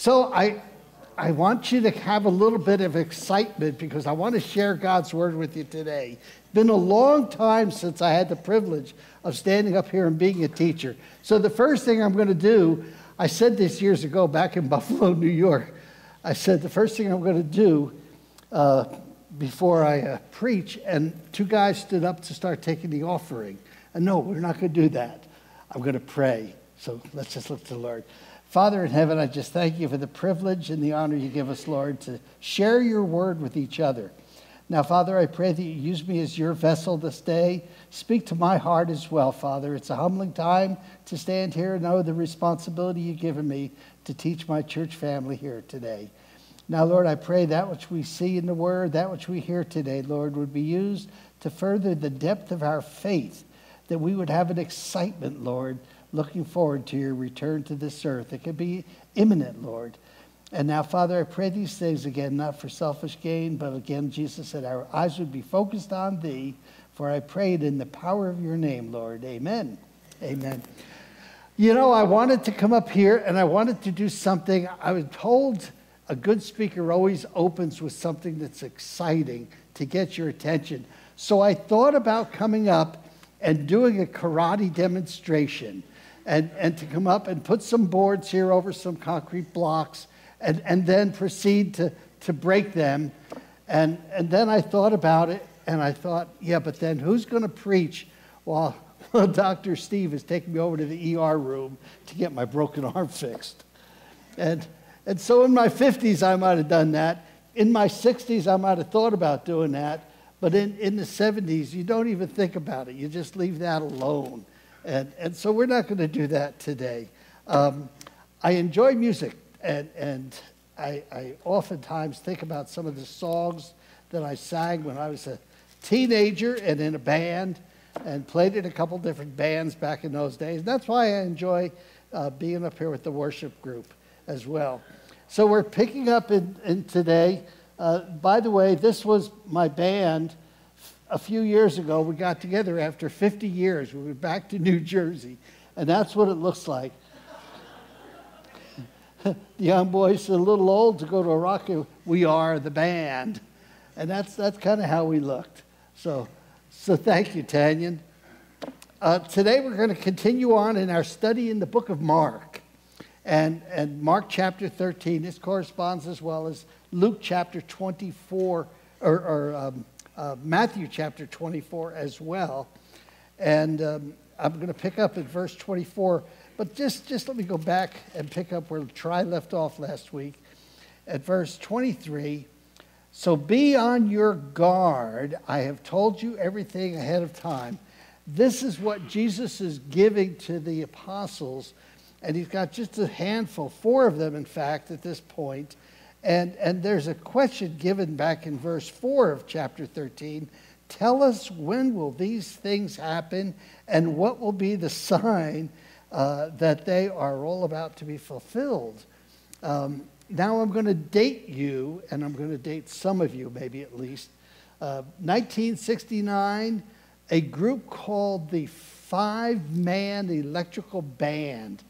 So I, I want you to have a little bit of excitement because I want to share God's word with you today. It's been a long time since I had the privilege of standing up here and being a teacher. So the first thing I'm going to do, I said this years ago back in Buffalo, New York. I said the first thing I'm going to do uh, before I uh, preach, and two guys stood up to start taking the offering. And no, we're not going to do that. I'm going to pray. So let's just look to the Lord. Father in heaven, I just thank you for the privilege and the honor you give us, Lord, to share your word with each other. Now, Father, I pray that you use me as your vessel this day. Speak to my heart as well, Father. It's a humbling time to stand here and know the responsibility you've given me to teach my church family here today. Now, Lord, I pray that which we see in the word, that which we hear today, Lord, would be used to further the depth of our faith, that we would have an excitement, Lord, looking forward to your return to this earth. It could be imminent, Lord. And now, Father, I pray these things again, not for selfish gain, but again, Jesus said our eyes would be focused on thee, for I prayed in the power of your name, Lord. Amen. Amen. You know, I wanted to come up here and I wanted to do something. I was told a good speaker always opens with something that's exciting to get your attention. So I thought about coming up and doing a karate demonstration and, and to come up and put some boards here over some concrete blocks and, and then proceed to, to break them. And, and then I thought about it and I thought, yeah, but then who's going to preach while, Dr. Steve is taking me over to the ER room to get my broken arm fixed? And, and so in my 50s, I might have done that. In my 60s, I might have thought about doing that. But in, in the 70s, you don't even think about it. You just leave that alone. And, and so we're not going to do that today. Um, I enjoy music, and, and I, I oftentimes think about some of the songs that I sang when I was a teenager and in a band and played in a couple different bands back in those days. That's why I enjoy uh, being up here with the worship group as well. So we're picking up in, in today. Uh, by the way, this was my band a few years ago, we got together after 50 years. We were back to New Jersey, and that's what it looks like. the young boys are a little old to go to a rock. We are the band, and that's that's kind of how we looked. So, so thank you, Tanyan. Uh, today we're going to continue on in our study in the book of Mark, and and Mark chapter 13. This corresponds as well as Luke chapter 24 or. or um, uh, Matthew chapter 24 as well. And um, I'm going to pick up at verse 24. But just, just let me go back and pick up where Try left off last week at verse 23. So be on your guard. I have told you everything ahead of time. This is what Jesus is giving to the apostles. And he's got just a handful, four of them, in fact, at this point. And, and there's a question given back in verse 4 of chapter 13. Tell us when will these things happen and what will be the sign uh, that they are all about to be fulfilled. Um, now I'm going to date you, and I'm going to date some of you, maybe at least. Uh, 1969, a group called the Five Man Electrical Band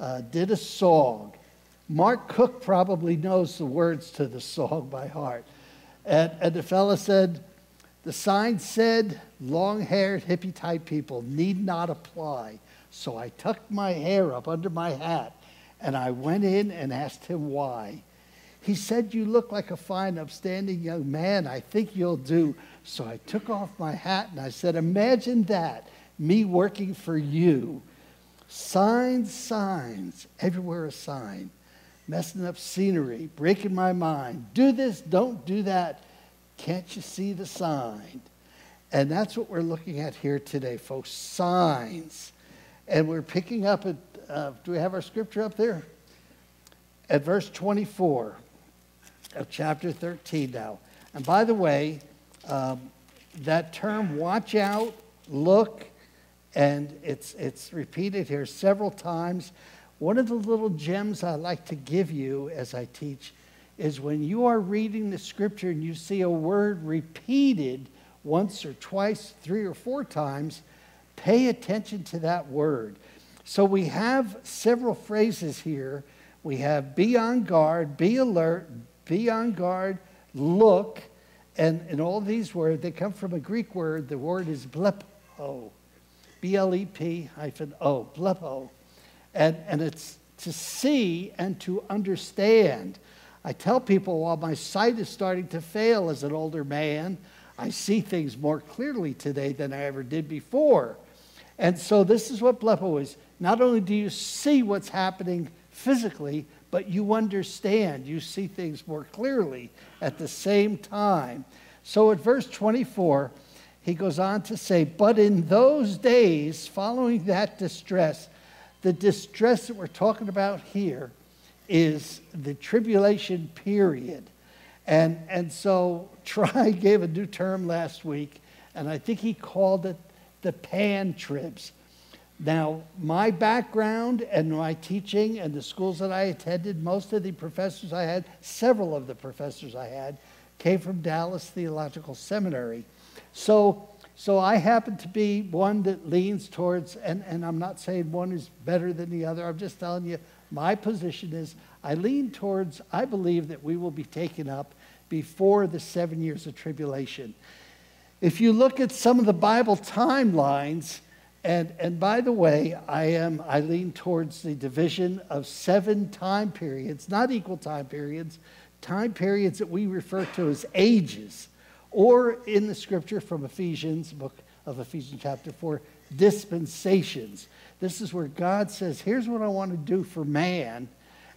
uh, did a song. Mark Cook probably knows the words to the song by heart. And, and the fella said, the sign said, long haired hippie type people need not apply. So I tucked my hair up under my hat and I went in and asked him why. He said, You look like a fine, upstanding young man. I think you'll do. So I took off my hat and I said, Imagine that, me working for you. Signs, signs, everywhere a sign messing up scenery, breaking my mind. Do this, don't do that. Can't you see the sign? And that's what we're looking at here today, folks signs. And we're picking up at, uh, do we have our scripture up there? At verse 24 of chapter 13 now. And by the way, um, that term, watch out, look, and it's, it's repeated here several times. One of the little gems I like to give you as I teach is when you are reading the scripture and you see a word repeated once or twice, three or four times, pay attention to that word. So we have several phrases here we have be on guard, be alert, be on guard, look. And, and all these words, they come from a Greek word. The word is blepo, B L E P hyphen O, blepo. And, and it's to see and to understand. I tell people while my sight is starting to fail as an older man, I see things more clearly today than I ever did before. And so this is what blepo is. Not only do you see what's happening physically, but you understand. You see things more clearly at the same time. So at verse 24, he goes on to say, But in those days following that distress, the distress that we're talking about here is the tribulation period. And, and so Try gave a new term last week, and I think he called it the pan tribs. Now, my background and my teaching and the schools that I attended, most of the professors I had, several of the professors I had, came from Dallas Theological Seminary. So, so I happen to be one that leans towards, and, and I'm not saying one is better than the other, I'm just telling you my position is I lean towards, I believe that we will be taken up before the seven years of tribulation. If you look at some of the Bible timelines, and, and by the way, I am I lean towards the division of seven time periods, not equal time periods, time periods that we refer to as ages, or in the scripture from Ephesians, book of Ephesians chapter 4, dispensations. This is where God says, Here's what I want to do for man,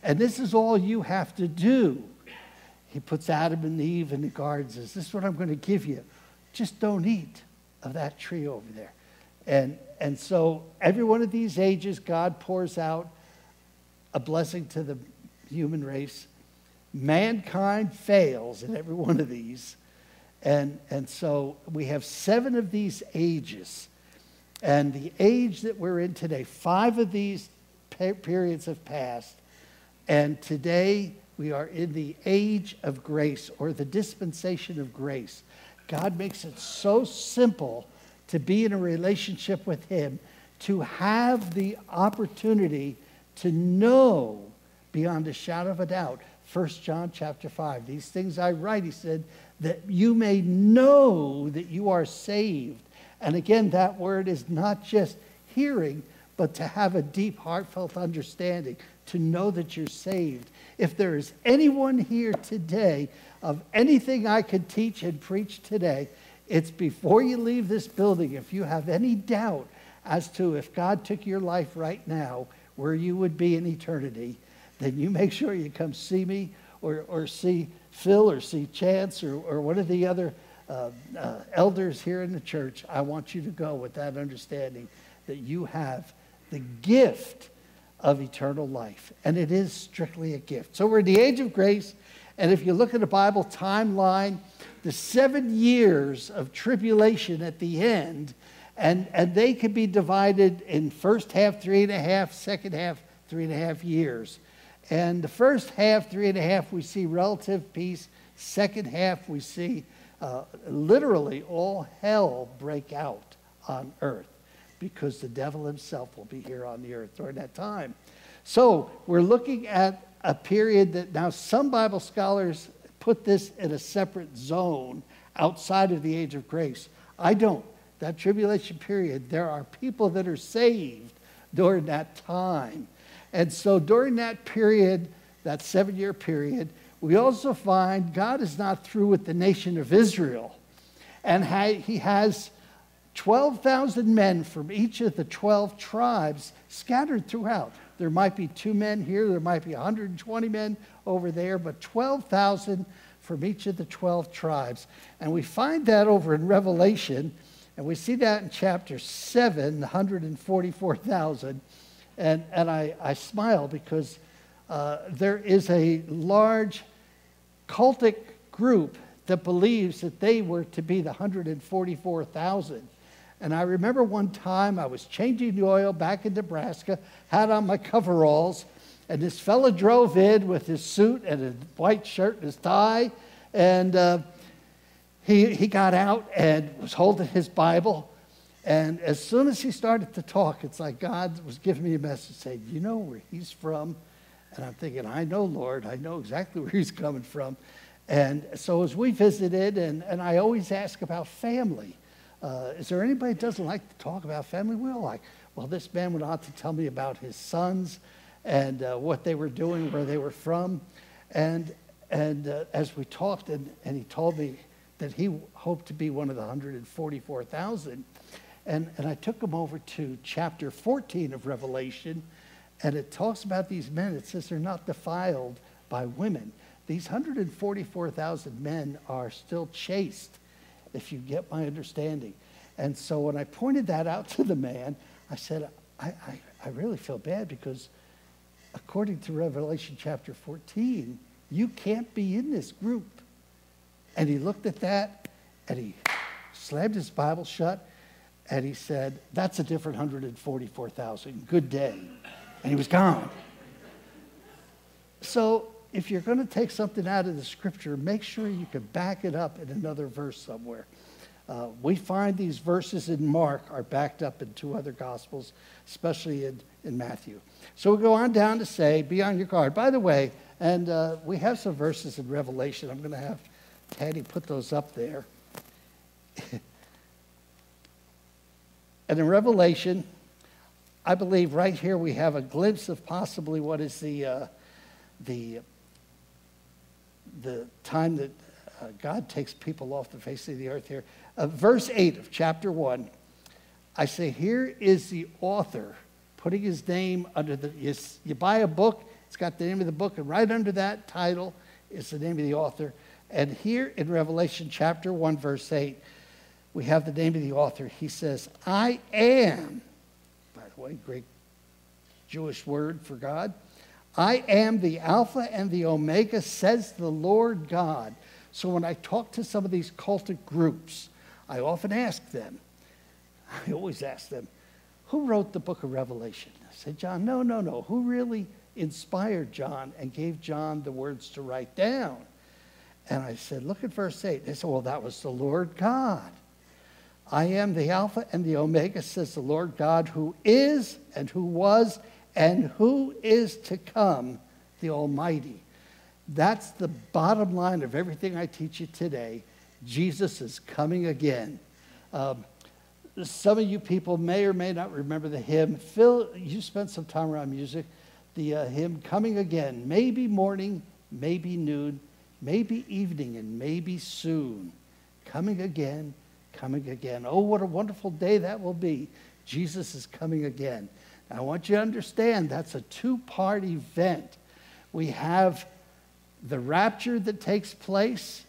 and this is all you have to do. He puts Adam and Eve in the garden, says, This is what I'm going to give you. Just don't eat of that tree over there. And, and so, every one of these ages, God pours out a blessing to the human race. Mankind fails in every one of these. And, and so, we have seven of these ages. And the age that we're in today, five of these periods have passed. And today, we are in the age of grace or the dispensation of grace. God makes it so simple to be in a relationship with Him, to have the opportunity to know beyond a shadow of a doubt. 1 John chapter 5. These things I write, he said, that you may know that you are saved. And again, that word is not just hearing, but to have a deep, heartfelt understanding, to know that you're saved. If there is anyone here today of anything I could teach and preach today, it's before you leave this building. If you have any doubt as to if God took your life right now, where you would be in eternity, then you make sure you come see me or, or see Phil or see Chance or, or one of the other uh, uh, elders here in the church. I want you to go with that understanding that you have the gift of eternal life. And it is strictly a gift. So we're in the age of grace. And if you look at the Bible timeline, the seven years of tribulation at the end, and, and they can be divided in first half, three and a half, second half, three and a half years. And the first half, three and a half, we see relative peace. Second half, we see uh, literally all hell break out on earth because the devil himself will be here on the earth during that time. So we're looking at a period that now some Bible scholars put this in a separate zone outside of the age of grace. I don't. That tribulation period, there are people that are saved during that time. And so during that period, that seven year period, we also find God is not through with the nation of Israel. And he has 12,000 men from each of the 12 tribes scattered throughout. There might be two men here, there might be 120 men over there, but 12,000 from each of the 12 tribes. And we find that over in Revelation, and we see that in chapter 7, 144,000. And, and I, I smile because uh, there is a large cultic group that believes that they were to be the 144,000. And I remember one time I was changing the oil back in Nebraska, had on my coveralls, and this fella drove in with his suit and his white shirt and his tie. And uh, he, he got out and was holding his Bible. And as soon as he started to talk, it's like God was giving me a message saying, You know where he's from? And I'm thinking, I know, Lord, I know exactly where he's coming from. And so as we visited, and, and I always ask about family. Uh, is there anybody that doesn't like to talk about family? We all like. Well, this man went on to tell me about his sons and uh, what they were doing, where they were from. And, and uh, as we talked, and, and he told me that he hoped to be one of the 144,000. And, and I took him over to chapter 14 of Revelation, and it talks about these men. It says they're not defiled by women. These 144,000 men are still chaste, if you get my understanding. And so when I pointed that out to the man, I said, I, I, I really feel bad because according to Revelation chapter 14, you can't be in this group. And he looked at that and he slammed his Bible shut and he said, That's a different 144,000. Good day. And he was gone. So if you're going to take something out of the scripture, make sure you can back it up in another verse somewhere. Uh, we find these verses in Mark are backed up in two other gospels, especially in, in Matthew. So we go on down to say, be on your guard. By the way, and uh, we have some verses in Revelation. I'm going to have Patty put those up there. and in Revelation, I believe right here we have a glimpse of possibly what is the, uh, the, the time that uh, God takes people off the face of the earth here. Uh, verse 8 of chapter 1, I say, Here is the author putting his name under the. You, you buy a book, it's got the name of the book, and right under that title is the name of the author. And here in Revelation chapter 1, verse 8, we have the name of the author. He says, I am, by the way, great Jewish word for God. I am the Alpha and the Omega, says the Lord God. So when I talk to some of these cultic groups, I often ask them, I always ask them, who wrote the book of Revelation? I said, John, no, no, no. Who really inspired John and gave John the words to write down? And I said, Look at verse 8. They said, Well, that was the Lord God. I am the Alpha and the Omega, says the Lord God, who is and who was and who is to come, the Almighty. That's the bottom line of everything I teach you today. Jesus is coming again. Um, some of you people may or may not remember the hymn. Phil, you spent some time around music. The uh, hymn, Coming Again, maybe morning, maybe noon, maybe evening and maybe soon. Coming again, coming again. Oh, what a wonderful day that will be. Jesus is coming again. I want you to understand that's a two part event. We have the rapture that takes place,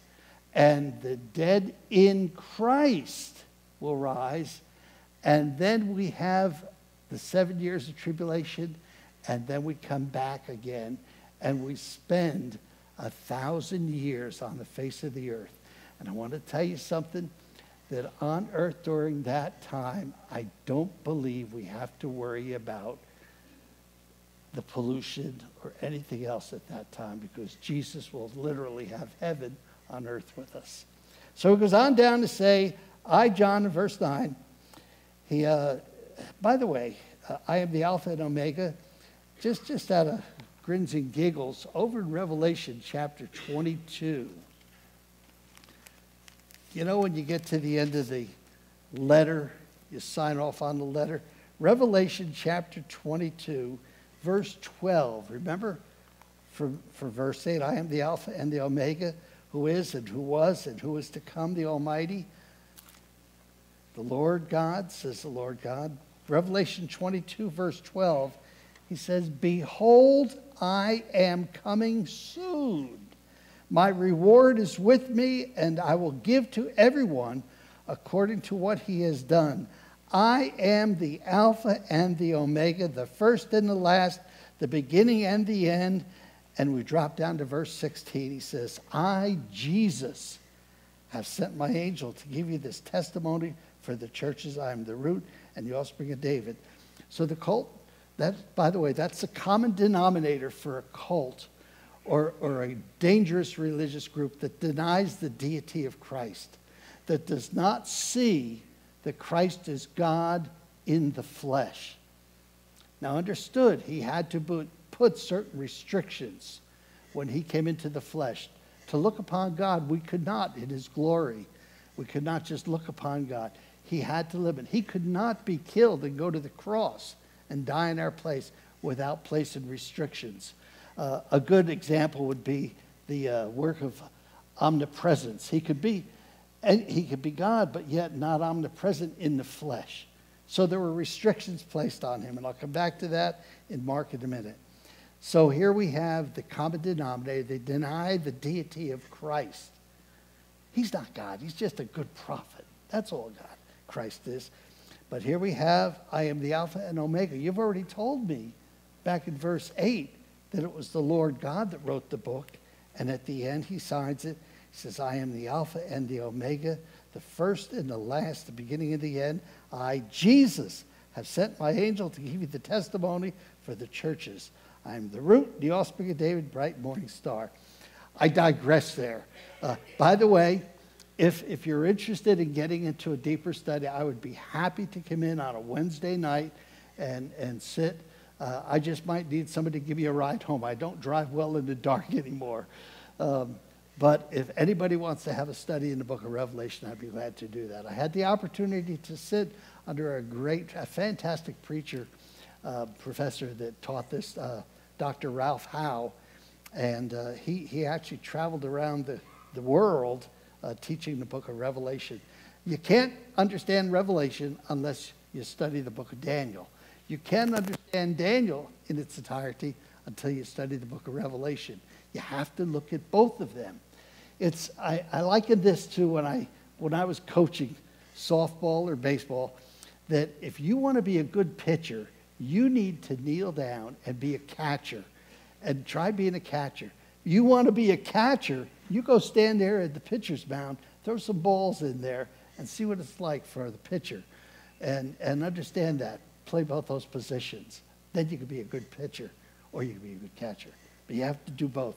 and the dead in Christ will rise. And then we have the seven years of tribulation, and then we come back again and we spend a thousand years on the face of the earth. And I want to tell you something that on earth during that time, I don't believe we have to worry about the pollution or anything else at that time because Jesus will literally have heaven on earth with us. So it goes on down to say, I, John, in verse 9, he, uh, by the way, uh, I am the Alpha and Omega. Just, just out of grins and giggles over in Revelation chapter 22. You know, when you get to the end of the letter, you sign off on the letter. Revelation chapter 22, verse 12. Remember, for, for verse 8, I am the Alpha and the Omega, who is and who was and who is to come, the Almighty. The Lord God, says the Lord God. Revelation 22, verse 12 he says, Behold, I am coming soon. My reward is with me, and I will give to everyone according to what he has done. I am the Alpha and the Omega, the first and the last, the beginning and the end. And we drop down to verse 16. He says, I, Jesus, have sent my angel to give you this testimony for the churches. I am the root and the offspring of David. So the cult that, by the way, that's a common denominator for a cult or, or a dangerous religious group that denies the deity of Christ, that does not see that Christ is God in the flesh. Now, understood, he had to put certain restrictions when he came into the flesh. To look upon God, we could not in his glory. We could not just look upon God. He had to live it. He could not be killed and go to the cross and die in our place without placing restrictions. Uh, a good example would be the uh, work of omnipresence. He could be he could be God, but yet not omnipresent in the flesh. So there were restrictions placed on him, and I'll come back to that in Mark in a minute. So here we have the common denominator. They deny the deity of Christ. He's not God, he's just a good prophet. That's all God, Christ is. But here we have, I am the Alpha and Omega. You've already told me back in verse 8 that it was the Lord God that wrote the book. And at the end, he signs it. He says, I am the Alpha and the Omega, the first and the last, the beginning and the end. I, Jesus, have sent my angel to give you the testimony for the churches. I am the root, the offspring of David, bright morning star. I digress there. Uh, by the way, if, if you're interested in getting into a deeper study, I would be happy to come in on a Wednesday night and, and sit. Uh, I just might need somebody to give me a ride home. I don't drive well in the dark anymore. Um, but if anybody wants to have a study in the book of Revelation, I'd be glad to do that. I had the opportunity to sit under a great, a fantastic preacher, uh, professor that taught this, uh, Dr. Ralph Howe. And uh, he, he actually traveled around the, the world uh, teaching the book of Revelation. You can't understand Revelation unless you study the book of Daniel. You can't understand Daniel in its entirety until you study the book of Revelation. You have to look at both of them. It's, I, I liken this to when I, when I was coaching softball or baseball, that if you want to be a good pitcher, you need to kneel down and be a catcher and try being a catcher. You want to be a catcher, you go stand there at the pitcher's mound, throw some balls in there, and see what it's like for the pitcher. And, and understand that. Play both those positions. Then you can be a good pitcher or you can be a good catcher. But you have to do both.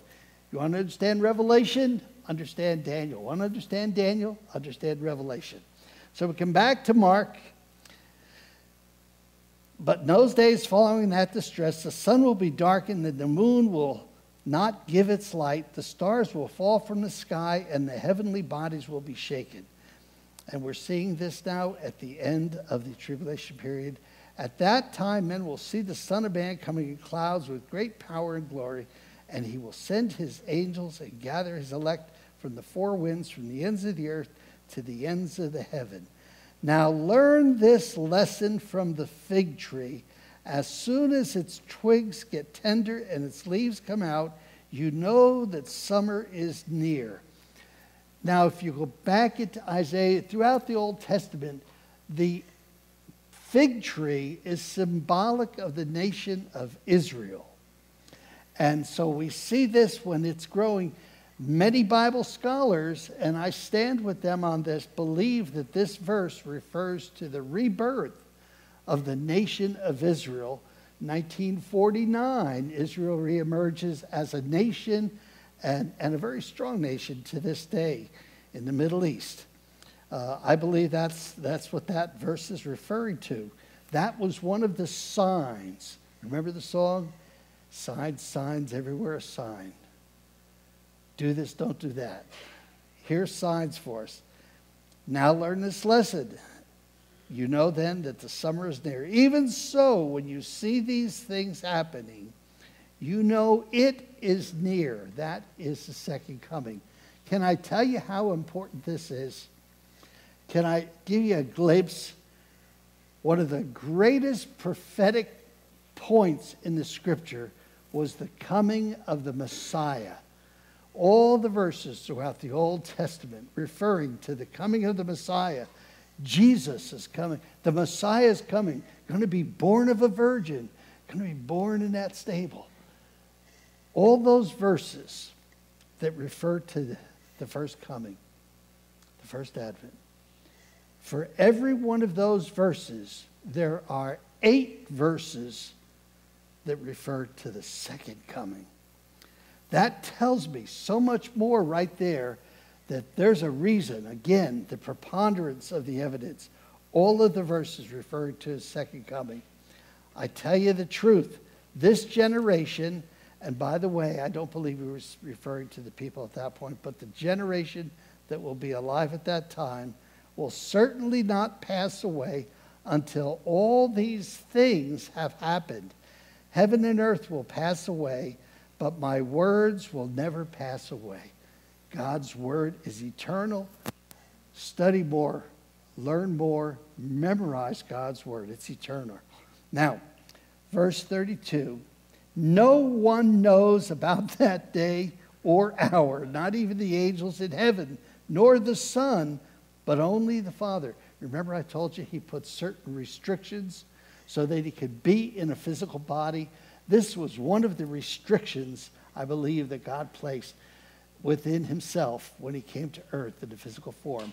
You want to understand Revelation? Understand Daniel. Want to understand Daniel? Understand Revelation. So we come back to Mark. But in those days following that distress, the sun will be darkened, and the moon will not give its light, the stars will fall from the sky, and the heavenly bodies will be shaken. And we're seeing this now at the end of the tribulation period. At that time, men will see the Son of Man coming in clouds with great power and glory, and he will send his angels and gather his elect from the four winds, from the ends of the earth to the ends of the heaven. Now, learn this lesson from the fig tree. As soon as its twigs get tender and its leaves come out, you know that summer is near. Now, if you go back into Isaiah, throughout the Old Testament, the fig tree is symbolic of the nation of Israel. And so we see this when it's growing. Many Bible scholars, and I stand with them on this, believe that this verse refers to the rebirth of the nation of Israel. 1949, Israel reemerges as a nation and, and a very strong nation to this day in the Middle East. Uh, I believe that's, that's what that verse is referring to. That was one of the signs. Remember the song? Signs, signs, everywhere a sign. Do this, don't do that. Here's signs for us. Now learn this lesson. You know then that the summer is near. Even so, when you see these things happening, you know it is near. That is the second coming. Can I tell you how important this is? Can I give you a glimpse? One of the greatest prophetic points in the scripture was the coming of the Messiah. All the verses throughout the Old Testament referring to the coming of the Messiah Jesus is coming. The Messiah is coming. Going to be born of a virgin. Going to be born in that stable. All those verses that refer to the first coming, the first advent. For every one of those verses, there are eight verses that refer to the second coming. That tells me so much more right there that there's a reason, again, the preponderance of the evidence, all of the verses referring to his second coming. I tell you the truth, This generation, and by the way, I don't believe he was referring to the people at that point, but the generation that will be alive at that time will certainly not pass away until all these things have happened. Heaven and earth will pass away, but my words will never pass away. God's word is eternal. Study more, learn more, memorize God's word. It's eternal. Now, verse 32 No one knows about that day or hour, not even the angels in heaven, nor the Son, but only the Father. Remember, I told you he put certain restrictions so that he could be in a physical body. This was one of the restrictions, I believe, that God placed within himself when he came to earth in a physical form.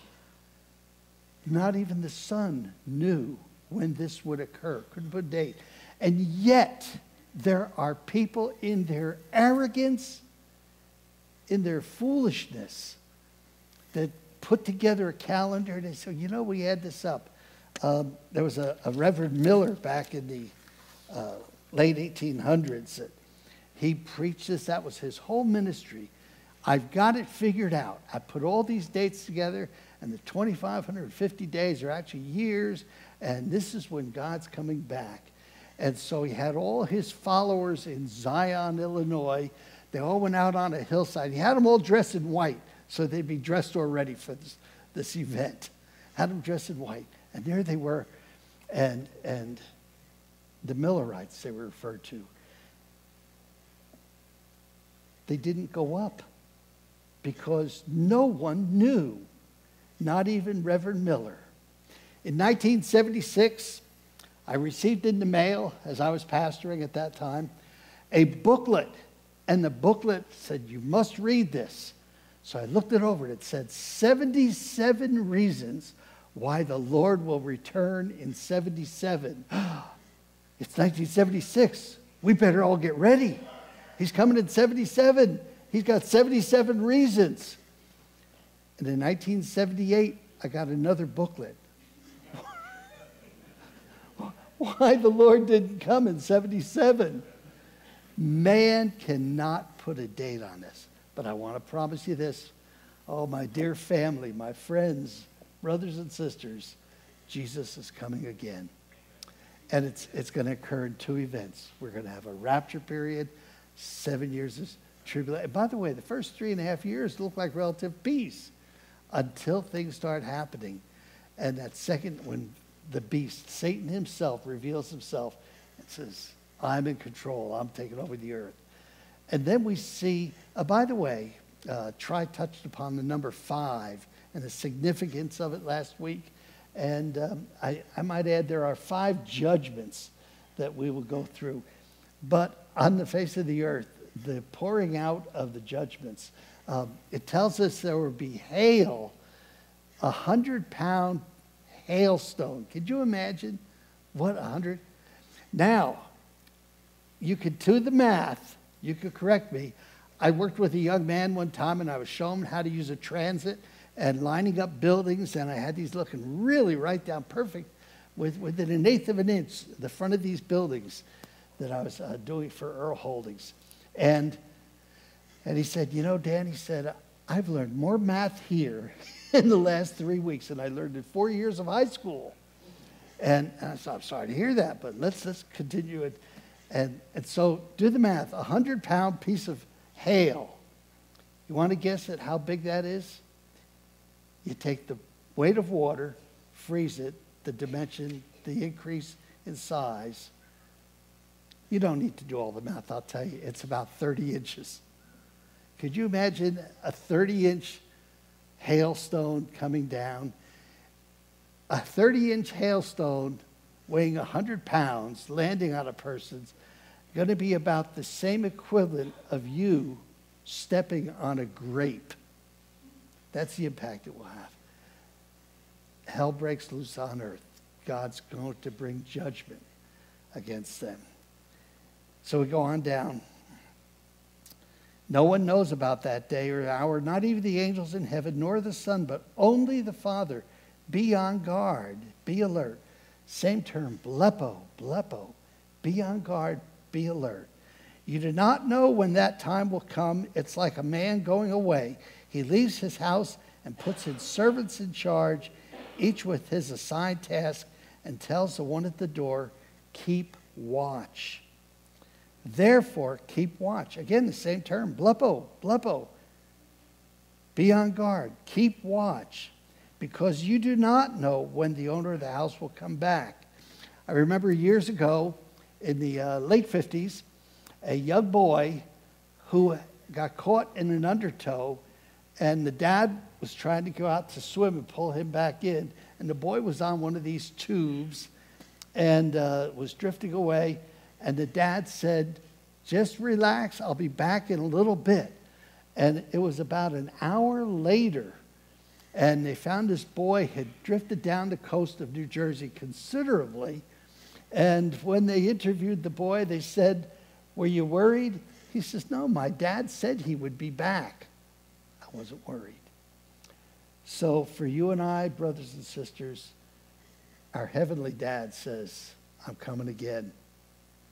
Not even the Son knew when this would occur, couldn't put a date. And yet, there are people in their arrogance, in their foolishness, that put together a calendar and they said, you know, we had this up. Um, there was a, a, Reverend Miller back in the uh, late 1800s that he preached this. That was his whole ministry. I've got it figured out. I put all these dates together, and the 2,550 days are actually years, and this is when God's coming back. And so he had all his followers in Zion, Illinois. They all went out on a hillside. He had them all dressed in white so they'd be dressed already for this, this event. Had them dressed in white. And there they were. And, and the Millerites, they were referred to, they didn't go up because no one knew, not even Reverend Miller. In 1976, I received in the mail, as I was pastoring at that time, a booklet. And the booklet said, You must read this. So I looked it over. And it said 77 reasons why the Lord will return in 77. It's 1976. We better all get ready. He's coming in 77. He's got 77 reasons. And in 1978, I got another booklet. why the Lord didn't come in 77. Man cannot put a date on this. But I want to promise you this. Oh, my dear family, my friends, brothers and sisters, Jesus is coming again. And it's, it's going to occur in two events. We're going to have a rapture period, seven years of tribulation. By the way, the first three and a half years look like relative peace until things start happening. And that second, when the beast, Satan himself, reveals himself and says, I'm in control, I'm taking over the earth. And then we see, uh, by the way, uh, touched upon the number five and the significance of it last week. And um, I, I might add there are five judgments that we will go through. But on the face of the earth, the pouring out of the judgments, um, it tells us there will be hail, a hundred pound hailstone. Could you imagine what a hundred? Now, you could do the math you could correct me. I worked with a young man one time and I was showing him how to use a transit and lining up buildings, and I had these looking really right down perfect with, within an eighth of an inch, the front of these buildings that I was uh, doing for Earl Holdings. And, and he said, You know, Dan, he said, I've learned more math here in the last three weeks than I learned in four years of high school. And, and I said, I'm sorry to hear that, but let's, let's continue it. And, and so do the math. A 100 pound piece of hail. You want to guess at how big that is? You take the weight of water, freeze it, the dimension, the increase in size. You don't need to do all the math, I'll tell you. It's about 30 inches. Could you imagine a 30 inch hailstone coming down? A 30 inch hailstone weighing 100 pounds landing on a person's going to be about the same equivalent of you stepping on a grape. That's the impact it will have. Hell breaks loose on earth. God's going to bring judgment against them. So we go on down. No one knows about that day or hour, not even the angels in heaven, nor the Son, but only the Father. Be on guard, be alert. Same term, blepo, blepo. Be on guard, be alert. You do not know when that time will come. It's like a man going away. He leaves his house and puts his servants in charge, each with his assigned task, and tells the one at the door, Keep watch. Therefore, keep watch. Again, the same term, blepo, blepo. Be on guard, keep watch, because you do not know when the owner of the house will come back. I remember years ago, in the uh, late 50s, a young boy who got caught in an undertow, and the dad was trying to go out to swim and pull him back in. And the boy was on one of these tubes and uh, was drifting away. And the dad said, Just relax, I'll be back in a little bit. And it was about an hour later, and they found this boy had drifted down the coast of New Jersey considerably. And when they interviewed the boy, they said, Were you worried? He says, No, my dad said he would be back. I wasn't worried. So, for you and I, brothers and sisters, our heavenly dad says, I'm coming again.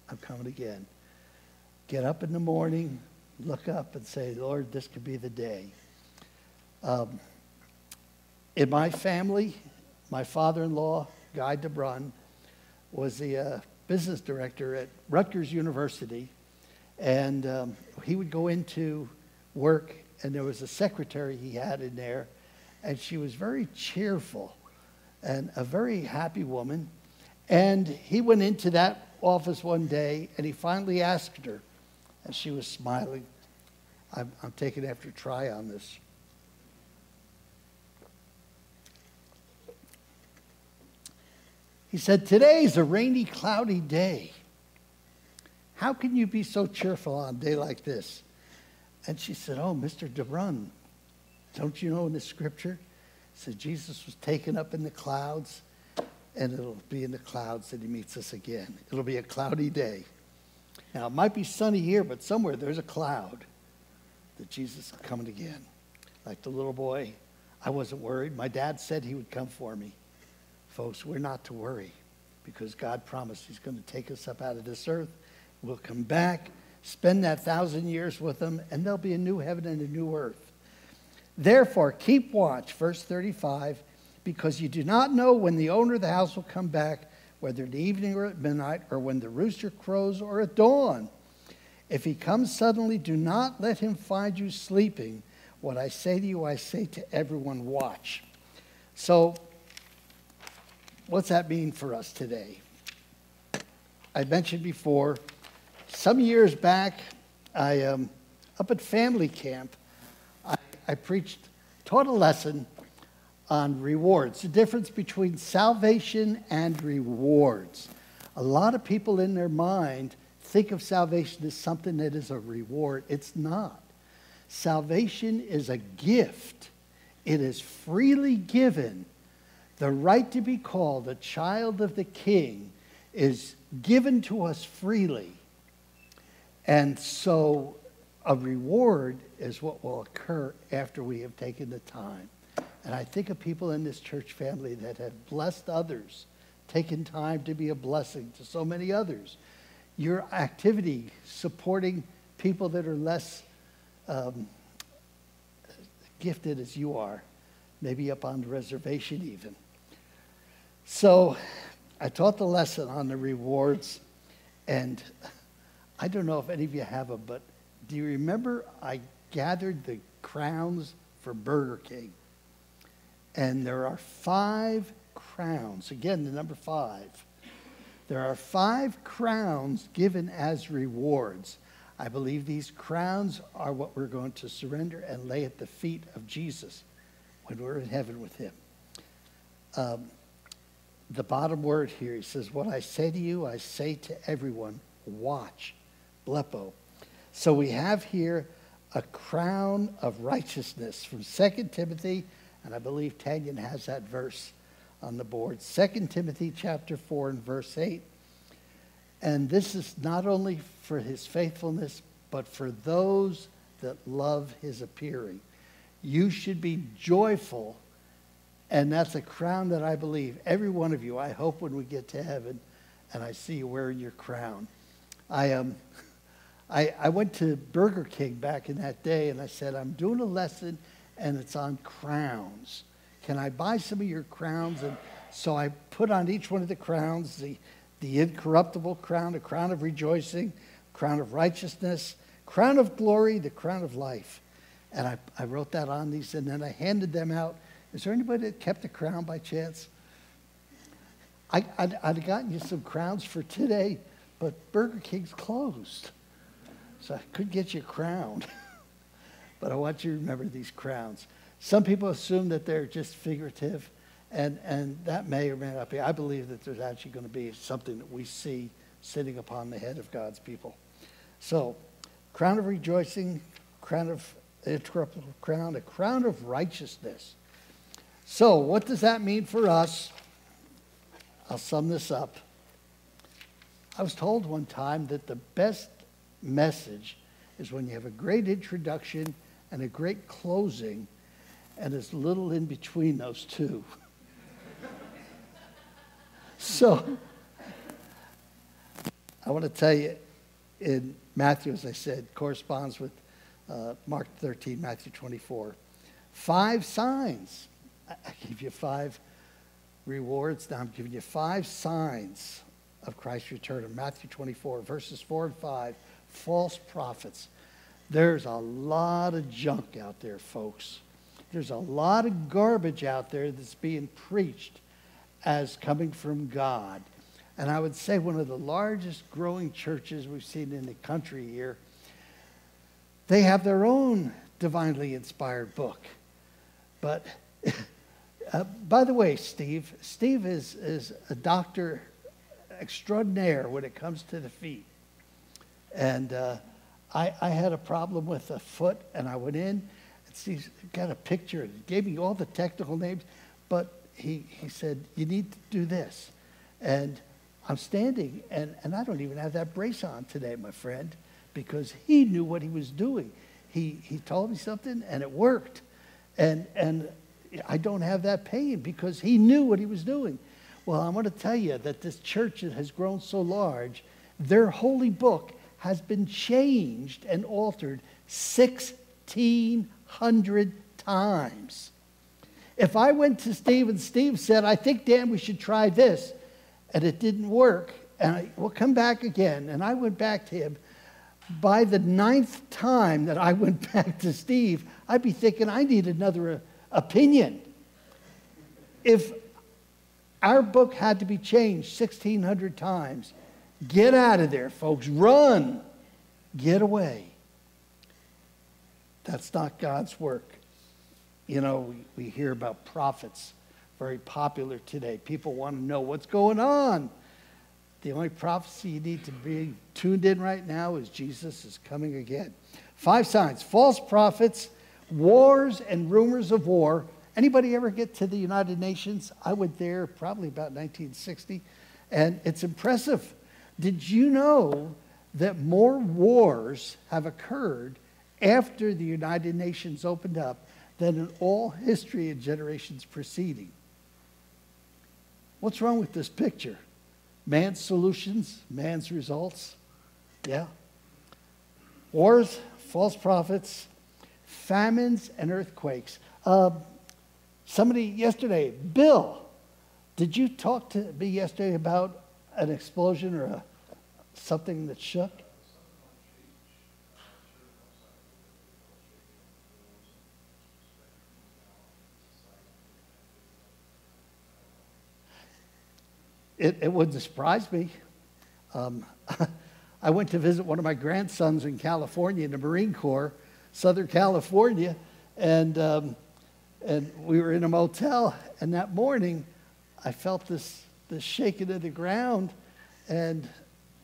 I'm coming again. Get up in the morning, look up, and say, Lord, this could be the day. Um, in my family, my father in law, Guy DeBrun, was the uh, business director at Rutgers University. And um, he would go into work, and there was a secretary he had in there, and she was very cheerful and a very happy woman. And he went into that office one day, and he finally asked her, and she was smiling. I'm, I'm taking after try on this. He said, Today's a rainy, cloudy day. How can you be so cheerful on a day like this? And she said, Oh, Mr. DeBrun, don't you know in the scripture? It said Jesus was taken up in the clouds, and it'll be in the clouds that he meets us again. It'll be a cloudy day. Now, it might be sunny here, but somewhere there's a cloud that Jesus is coming again. Like the little boy, I wasn't worried. My dad said he would come for me. Folks, we're not to worry because God promised He's going to take us up out of this earth. We'll come back, spend that thousand years with Him, and there'll be a new heaven and a new earth. Therefore, keep watch, verse 35, because you do not know when the owner of the house will come back, whether at evening or at midnight, or when the rooster crows or at dawn. If he comes suddenly, do not let him find you sleeping. What I say to you, I say to everyone, watch. So, what's that mean for us today? I mentioned before, some years back, I um, up at family camp, I, I preached, taught a lesson on rewards, the difference between salvation and rewards. A lot of people in their mind think of salvation as something that is a reward. It's not. Salvation is a gift. It is freely given the right to be called a child of the king is given to us freely. And so a reward is what will occur after we have taken the time. And I think of people in this church family that have blessed others, taken time to be a blessing to so many others. Your activity supporting people that are less um, gifted as you are, maybe up on the reservation even. So I taught the lesson on the rewards, and I don't know if any of you have them, but do you remember I gathered the crowns for Burger King? And there are five crowns. Again, the number five. There are five crowns given as rewards. I believe these crowns are what we're going to surrender and lay at the feet of Jesus when we're in heaven with him. Um, the bottom word here, he says, What I say to you, I say to everyone, watch, blepo. So we have here a crown of righteousness from 2 Timothy, and I believe Tanyan has that verse on the board. 2 Timothy chapter 4 and verse 8. And this is not only for his faithfulness, but for those that love his appearing. You should be joyful and that's a crown that I believe every one of you, I hope when we get to heaven and I see you wearing your crown, I, um, I, I went to Burger King back in that day and I said, I'm doing a lesson and it's on crowns. Can I buy some of your crowns? And so I put on each one of the crowns the, the incorruptible crown, a crown of rejoicing, crown of righteousness, crown of glory, the crown of life. And I, I wrote that on these and then I handed them out. Is there anybody that kept a crown by chance? I, I'd, I'd gotten you some crowns for today, but Burger King's closed. So I could get you a crown. but I want you to remember these crowns. Some people assume that they're just figurative, and, and that may or may not be. I believe that there's actually going to be something that we see sitting upon the head of God's people. So, crown of rejoicing, crown of incorruptible crown, a crown of righteousness. So, what does that mean for us? I'll sum this up. I was told one time that the best message is when you have a great introduction and a great closing, and as little in between those two. so, I want to tell you, in Matthew, as I said, corresponds with uh, Mark 13, Matthew 24. Five signs. I give you five rewards. Now I'm giving you five signs of Christ's return in Matthew 24, verses 4 and 5. False prophets. There's a lot of junk out there, folks. There's a lot of garbage out there that's being preached as coming from God. And I would say one of the largest growing churches we've seen in the country here, they have their own divinely inspired book. But uh, by the way, Steve, Steve is, is a doctor extraordinaire when it comes to the feet. And uh, I, I had a problem with a foot, and I went in, and Steve got a picture, and gave me all the technical names, but he, he said, You need to do this. And I'm standing, and, and I don't even have that brace on today, my friend, because he knew what he was doing. He, he told me something, and it worked. And, and I don't have that pain because he knew what he was doing. Well, I want to tell you that this church has grown so large, their holy book has been changed and altered 1,600 times. If I went to Steve and Steve said, I think, Dan, we should try this, and it didn't work, and I will come back again, and I went back to him, by the ninth time that I went back to Steve, I'd be thinking I need another uh, opinion. If our book had to be changed 1,600 times, get out of there, folks. Run. Get away. That's not God's work. You know, we, we hear about prophets, very popular today. People want to know what's going on. The only prophecy you need to be tuned in right now is Jesus is coming again. Five signs false prophets, wars and rumors of war. Anybody ever get to the United Nations? I went there probably about 1960, and it's impressive. Did you know that more wars have occurred after the United Nations opened up than in all history and generations preceding? What's wrong with this picture? Man's solutions, man's results. Yeah. Wars, false prophets, famines, and earthquakes. Uh, somebody yesterday, Bill, did you talk to me yesterday about an explosion or a, something that shook? It, it wouldn't surprise me. Um, I went to visit one of my grandsons in California in the Marine Corps, Southern California, and, um, and we were in a motel. And that morning, I felt this, this shaking of the ground, and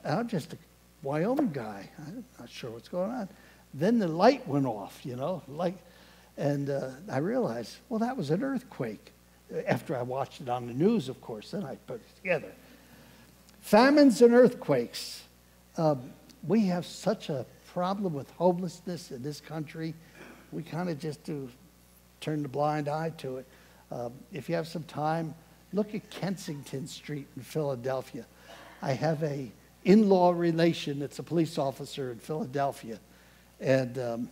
I'm just a Wyoming guy. I'm not sure what's going on. Then the light went off, you know, light, and uh, I realized, well, that was an earthquake. After I watched it on the news, of course, then I put it together. Famines and earthquakes. Um, we have such a problem with homelessness in this country. We kind of just do turn the blind eye to it. Um, if you have some time, look at Kensington Street in Philadelphia. I have a in law relation that's a police officer in Philadelphia. And, um,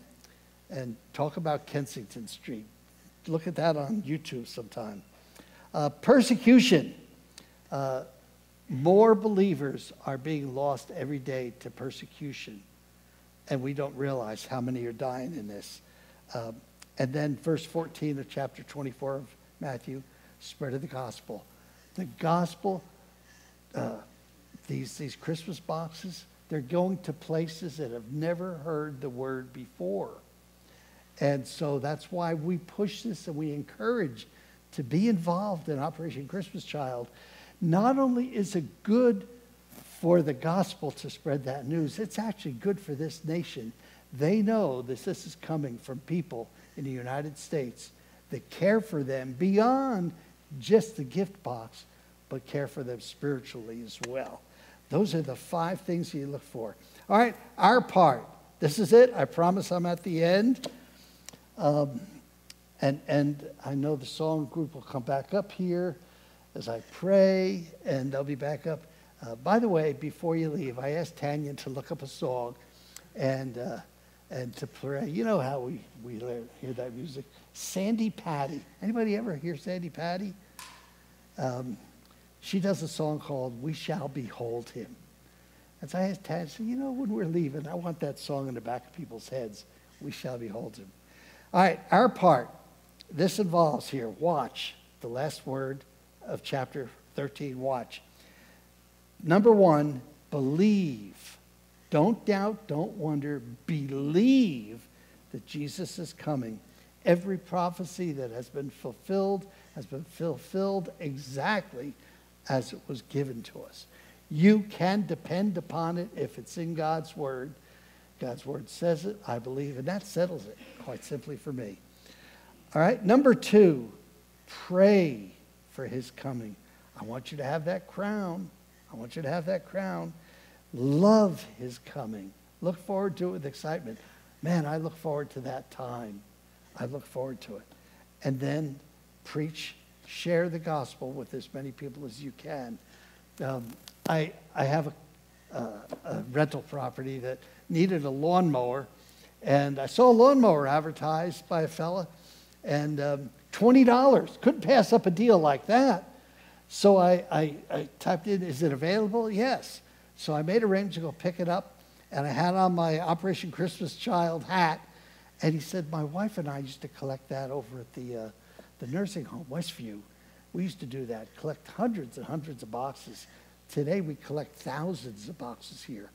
and talk about Kensington Street. Look at that on YouTube sometime. Uh, persecution. Uh, more believers are being lost every day to persecution, and we don't realize how many are dying in this. Um, and then, verse 14 of chapter 24 of Matthew spread of the gospel. The gospel, uh, these, these Christmas boxes, they're going to places that have never heard the word before. And so that's why we push this and we encourage to be involved in Operation Christmas Child not only is it good for the gospel to spread that news, it's actually good for this nation. They know that this is coming from people in the United States that care for them beyond just the gift box, but care for them spiritually as well. Those are the five things you look for. All right, our part. This is it. I promise I'm at the end. Um, and, and I know the song group will come back up here as I pray, and they'll be back up. Uh, by the way, before you leave, I asked Tanya to look up a song and, uh, and to pray. You know how we, we hear that music. Sandi Patty. Anybody ever hear Sandi Patty? Um, she does a song called We Shall Behold Him. And so I asked Tanya, you know, when we're leaving, I want that song in the back of people's heads. We shall behold him. All right, our part. This involves here, watch the last word of chapter 13. Watch. Number one, believe. Don't doubt, don't wonder. Believe that Jesus is coming. Every prophecy that has been fulfilled has been fulfilled exactly as it was given to us. You can depend upon it if it's in God's Word. God's Word says it, I believe, and that settles it quite simply for me. All right, number two, pray for his coming. I want you to have that crown. I want you to have that crown. Love his coming. Look forward to it with excitement. Man, I look forward to that time. I look forward to it. And then preach, share the gospel with as many people as you can. Um, I, I have a, a, rental property that needed a lawnmower, and I saw a lawnmower advertised by a fella, and um, $20. Couldn't pass up a deal like that. So I, I, I, typed in, is it available? Yes. So I made arrangements to go pick it up, and I had on my Operation Christmas Child hat. And he said, my wife and I used to collect that over at the, uh, the nursing home, Westview. We used to do that, collect hundreds and hundreds of boxes. Today we collect thousands of boxes here.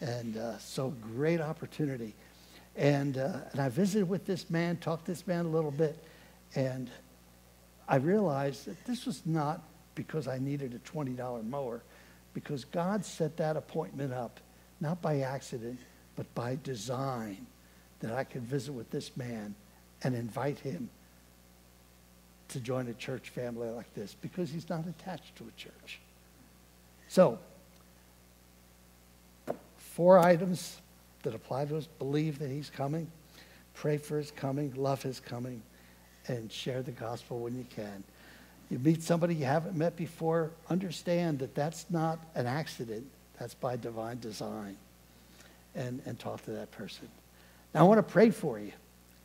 And uh, so great opportunity. And, uh, and I visited with this man, talked to this man a little bit. And I realized that this was not because I needed a $20 mower, because God set that appointment up, not by accident, but by design, that I could visit with this man and invite him to join a church family like this, because he's not attached to a church. So, four items that apply to us believe that he's coming, pray for his coming, love his coming, and share the gospel when you can. You meet somebody you haven't met before, understand that that's not an accident, that's by divine design. And, and talk to that person. Now, I want to pray for you.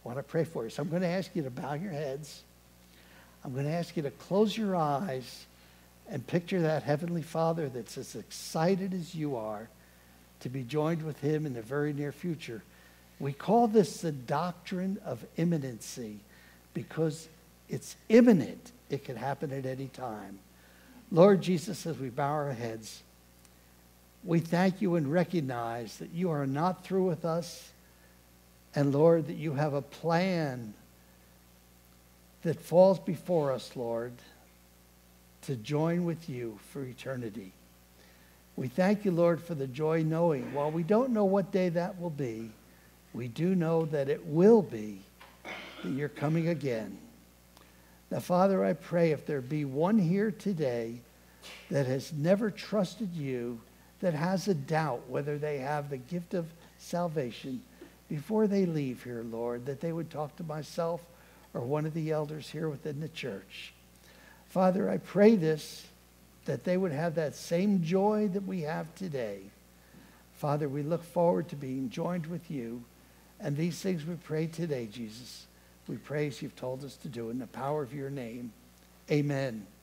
I want to pray for you. So I'm going to ask you to bow your heads. I'm going to ask you to close your eyes and picture that Heavenly Father that's as excited as you are to be joined with Him in the very near future. We call this the doctrine of imminency because it's imminent. It can happen at any time. Lord Jesus, as we bow our heads, we thank you and recognize that you are not through with us. And Lord, that you have a plan that falls before us, Lord, to join with you for eternity. We thank you, Lord, for the joy knowing, while we don't know what day that will be, we do know that it will be that you're coming again. Now, Father, I pray if there be one here today that has never trusted you, that has a doubt whether they have the gift of salvation, before they leave here, Lord, that they would talk to myself or one of the elders here within the church. Father, I pray this that they would have that same joy that we have today. Father, we look forward to being joined with you. And these things we pray today, Jesus. We praise you've told us to do in the power of your name. Amen.